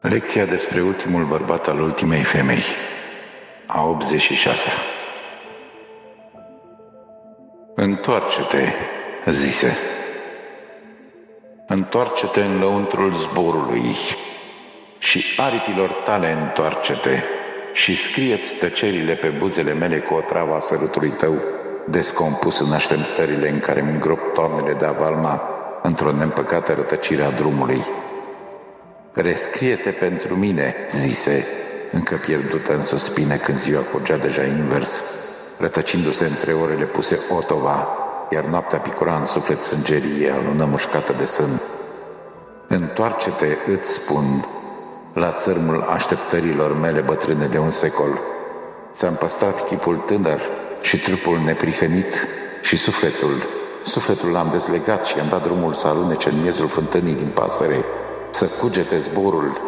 Lecția despre ultimul bărbat al ultimei femei, a 86 Întoarce-te, zise. Întoarce-te în lăuntrul zborului și aripilor tale întoarce-te și scrieți tăcerile pe buzele mele cu o travă a sărutului tău, descompus în așteptările în care mi îngrop toamnele de avalma într-o neîmpăcată rătăcire a drumului. Rescrie-te pentru mine, zise, încă pierdută în suspine când ziua curgea deja invers, rătăcindu-se între orele puse otova, iar noaptea picura în suflet sângerie, alună mușcată de sân. Întoarce-te, îți spun, la țărmul așteptărilor mele bătrâne de un secol. Ți-am păstrat chipul tânăr și trupul neprihănit și sufletul. Sufletul l-am dezlegat și am dat drumul să alunece în miezul fântânii din pasăre, să cugete zborul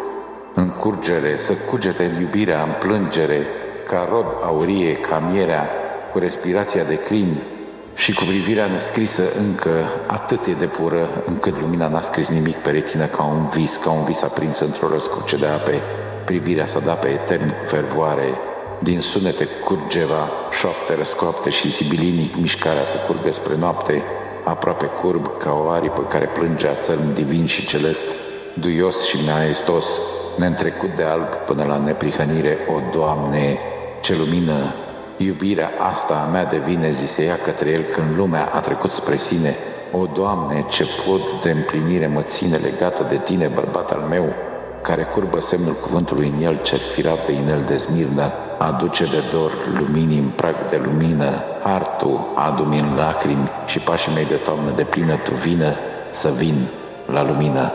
în curgere, să cugete în iubirea, în plângere, ca rod aurie, ca mierea, cu respirația de crin și cu privirea nescrisă încă atât e de pură încât lumina n-a scris nimic pe retină ca un vis, ca un vis aprins într-o răscruce de ape, privirea să da pe etern cu fervoare, din sunete curgeva, șoapte răscoapte și sibilinic mișcarea să curgă spre noapte, aproape curb ca o aripă care plânge a țărm divin și celest, duios și maestos, neîntrecut de alb până la neprihănire, o Doamne, ce lumină, iubirea asta a mea devine, zise ea către el când lumea a trecut spre sine, o Doamne, ce pod de împlinire mă ține legată de tine, bărbat al meu, care curbă semnul cuvântului în el, cer firav de inel de smirnă, aduce de dor luminii în prag de lumină, hartul adu-mi în lacrimi și pașii mei de toamnă de plină, tu vină să vin la lumină.